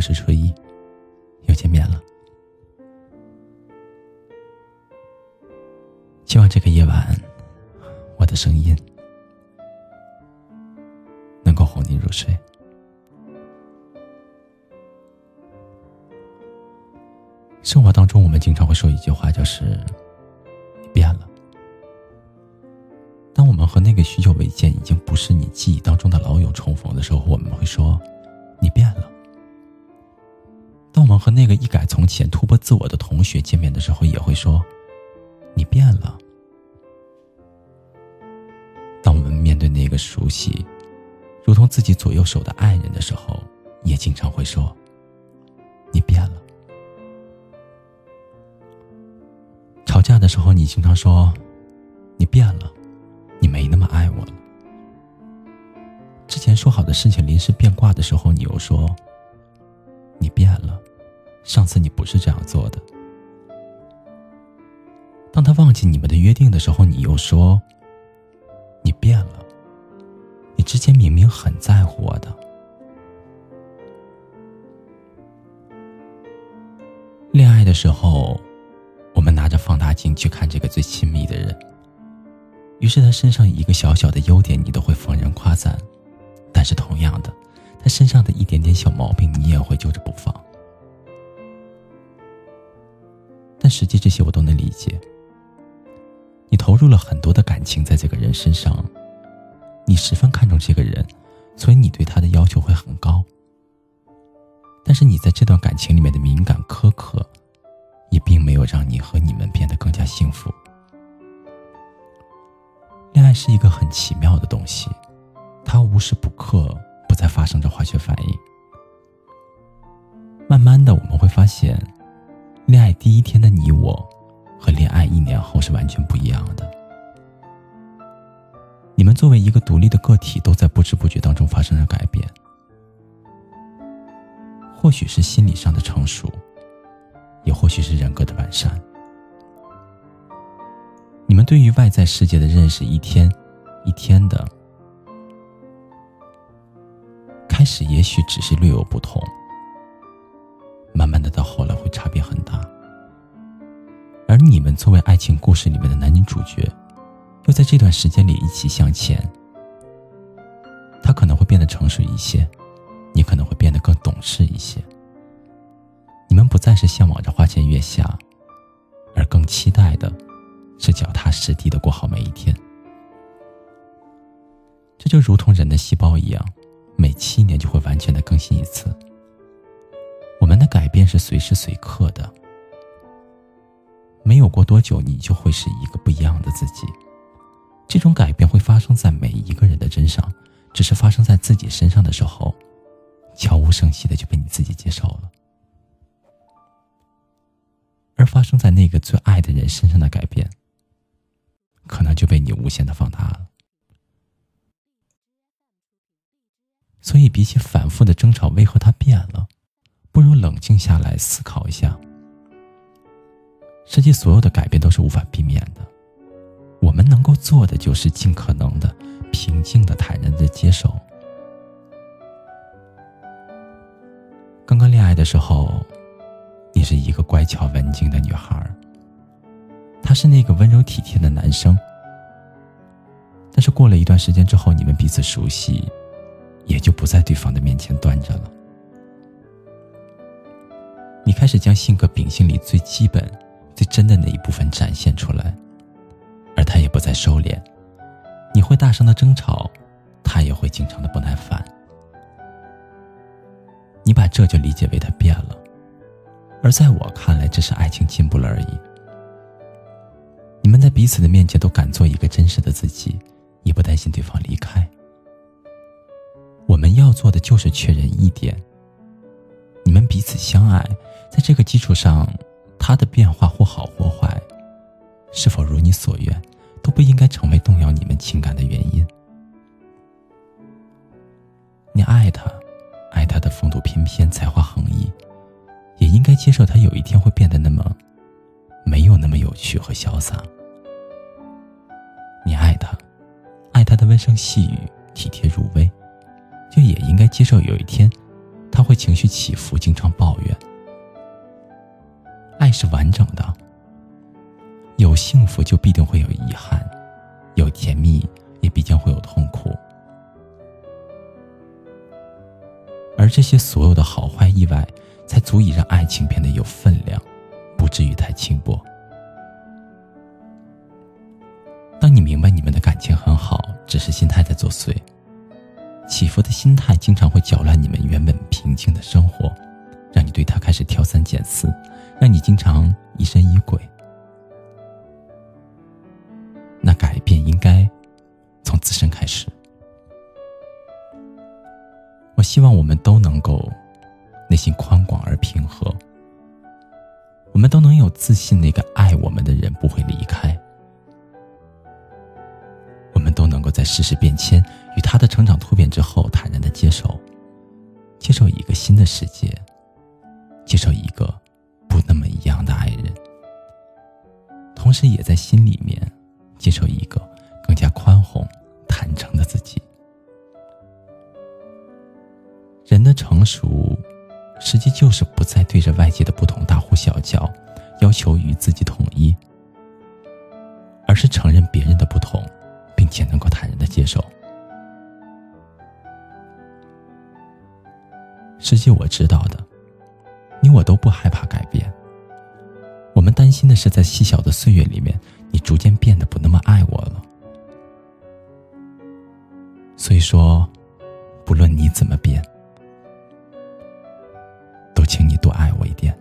我是初一，又见面了。希望这个夜晚，我的声音能够哄你入睡。生活当中，我们经常会说一句话，就是“你变了”。当我们和那个许久未见、已经不是你记忆当中的老友重逢的时候，我们会说“你变了”。和那个一改从前、突破自我的同学见面的时候，也会说“你变了”。当我们面对那个熟悉，如同自己左右手的爱人的时候，也经常会说：“你变了。”吵架的时候，你经常说：“你变了，你没那么爱我了。”之前说好的事情临时变卦的时候，你又说：“你变了，上次你不是这样做的。”当他忘记你们的约定的时候，你又说。你变了，你之前明明很在乎我的。恋爱的时候，我们拿着放大镜去看这个最亲密的人，于是他身上一个小小的优点，你都会逢人夸赞；但是同样的，他身上的一点点小毛病，你也会揪着不放。实际这些我都能理解。你投入了很多的感情在这个人身上，你十分看重这个人，所以你对他的要求会很高。但是你在这段感情里面的敏感苛刻，也并没有让你和你们变得更加幸福。恋爱是一个很奇妙的东西，它无时不刻不在发生着化学反应。慢慢的，我们会发现，恋爱第一天的你我。和恋爱一年后是完全不一样的。你们作为一个独立的个体，都在不知不觉当中发生着改变。或许是心理上的成熟，也或许是人格的完善。你们对于外在世界的认识，一天一天的，开始也许只是略有不同，慢慢的到后作为爱情故事里面的男女主角，又在这段时间里一起向前。他可能会变得成熟一些，你可能会变得更懂事一些。你们不再是向往着花前月下，而更期待的是脚踏实地的过好每一天。这就如同人的细胞一样，每七年就会完全的更新一次。我们的改变是随时随刻的。没有过多久，你就会是一个不一样的自己。这种改变会发生在每一个人的身上，只是发生在自己身上的时候，悄无声息的就被你自己接受了；而发生在那个最爱的人身上的改变，可能就被你无限的放大了。所以，比起反复的争吵，为何他变了，不如冷静下来思考一下。实际所有的改变都是无法避免的，我们能够做的就是尽可能的平静的、坦然的接受。刚刚恋爱的时候，你是一个乖巧文静的女孩，他是那个温柔体贴的男生。但是过了一段时间之后，你们彼此熟悉，也就不在对方的面前端着了。你开始将性格秉性里最基本。最真的那一部分展现出来，而他也不再收敛。你会大声的争吵，他也会经常的不耐烦。你把这就理解为他变了，而在我看来，这是爱情进步了而已。你们在彼此的面前都敢做一个真实的自己，也不担心对方离开。我们要做的就是确认一点：你们彼此相爱，在这个基础上。他的变化或好或坏，是否如你所愿，都不应该成为动摇你们情感的原因。你爱他，爱他的风度翩翩、才华横溢，也应该接受他有一天会变得那么没有那么有趣和潇洒。你爱他，爱他的温声细语、体贴入微，就也应该接受有一天他会情绪起伏，经常抱怨。爱是完整的，有幸福就必定会有遗憾，有甜蜜也必将会有痛苦。而这些所有的好坏意外，才足以让爱情变得有分量，不至于太轻薄。当你明白你们的感情很好，只是心态在作祟。起伏的心态经常会搅乱你们原本平静的生活，开始挑三拣四，让你经常疑神疑鬼。那改变应该从自身开始。我希望我们都能够内心宽广而平和，我们都能有自信，那个爱我们的人不会离开。我们都能够在世事变迁与他的成长突变之后，坦然的接受，接受一个新的世界，接受一个不那么一样的爱人，同时也在心里面接受一个更加宽宏、坦诚的自己。人的成熟，实际就是不再对着外界的不同大呼小叫，要求与自己统一，而是承认别人的不同。并且能够坦然的接受。实际我知道的，你我都不害怕改变。我们担心的是，在细小的岁月里面，你逐渐变得不那么爱我了。所以说，不论你怎么变，都请你多爱我一点。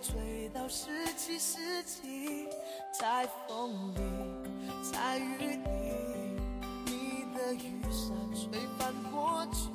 追到十七世纪。在风里，在雨里，你的雨伞吹翻过去，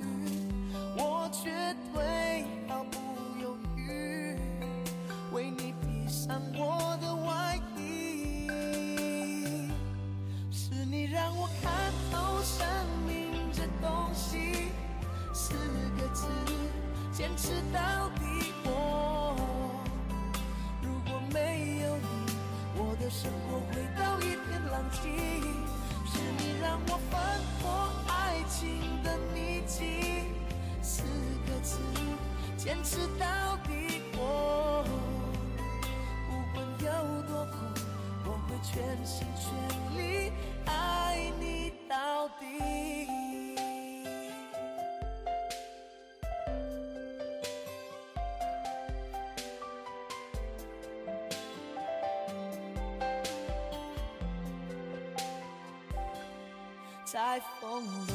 在风里，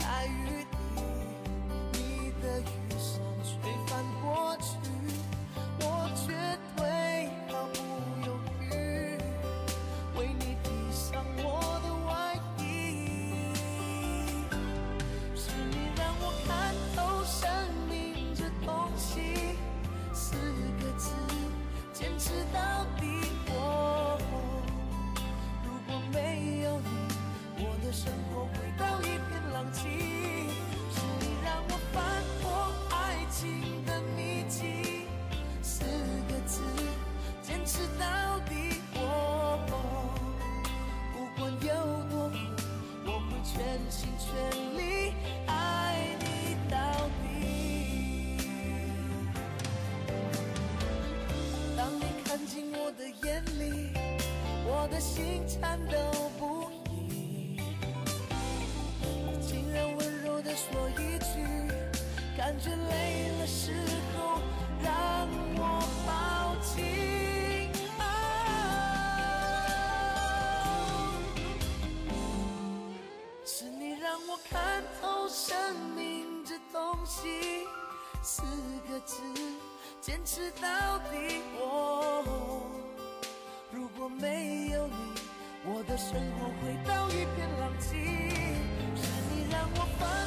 在雨里，你的雨伞吹翻过去，一片狼藉，是你让我翻破爱情的秘境，四个字，坚持到底。我不管有多苦，我会全心全力爱你到底。当你看进我的眼里，我的心颤抖不感觉累了时候让我抱紧是你让我看透生命这东西四个字坚持到底哦如果没有你我的生活回到一片狼藉。是你让我放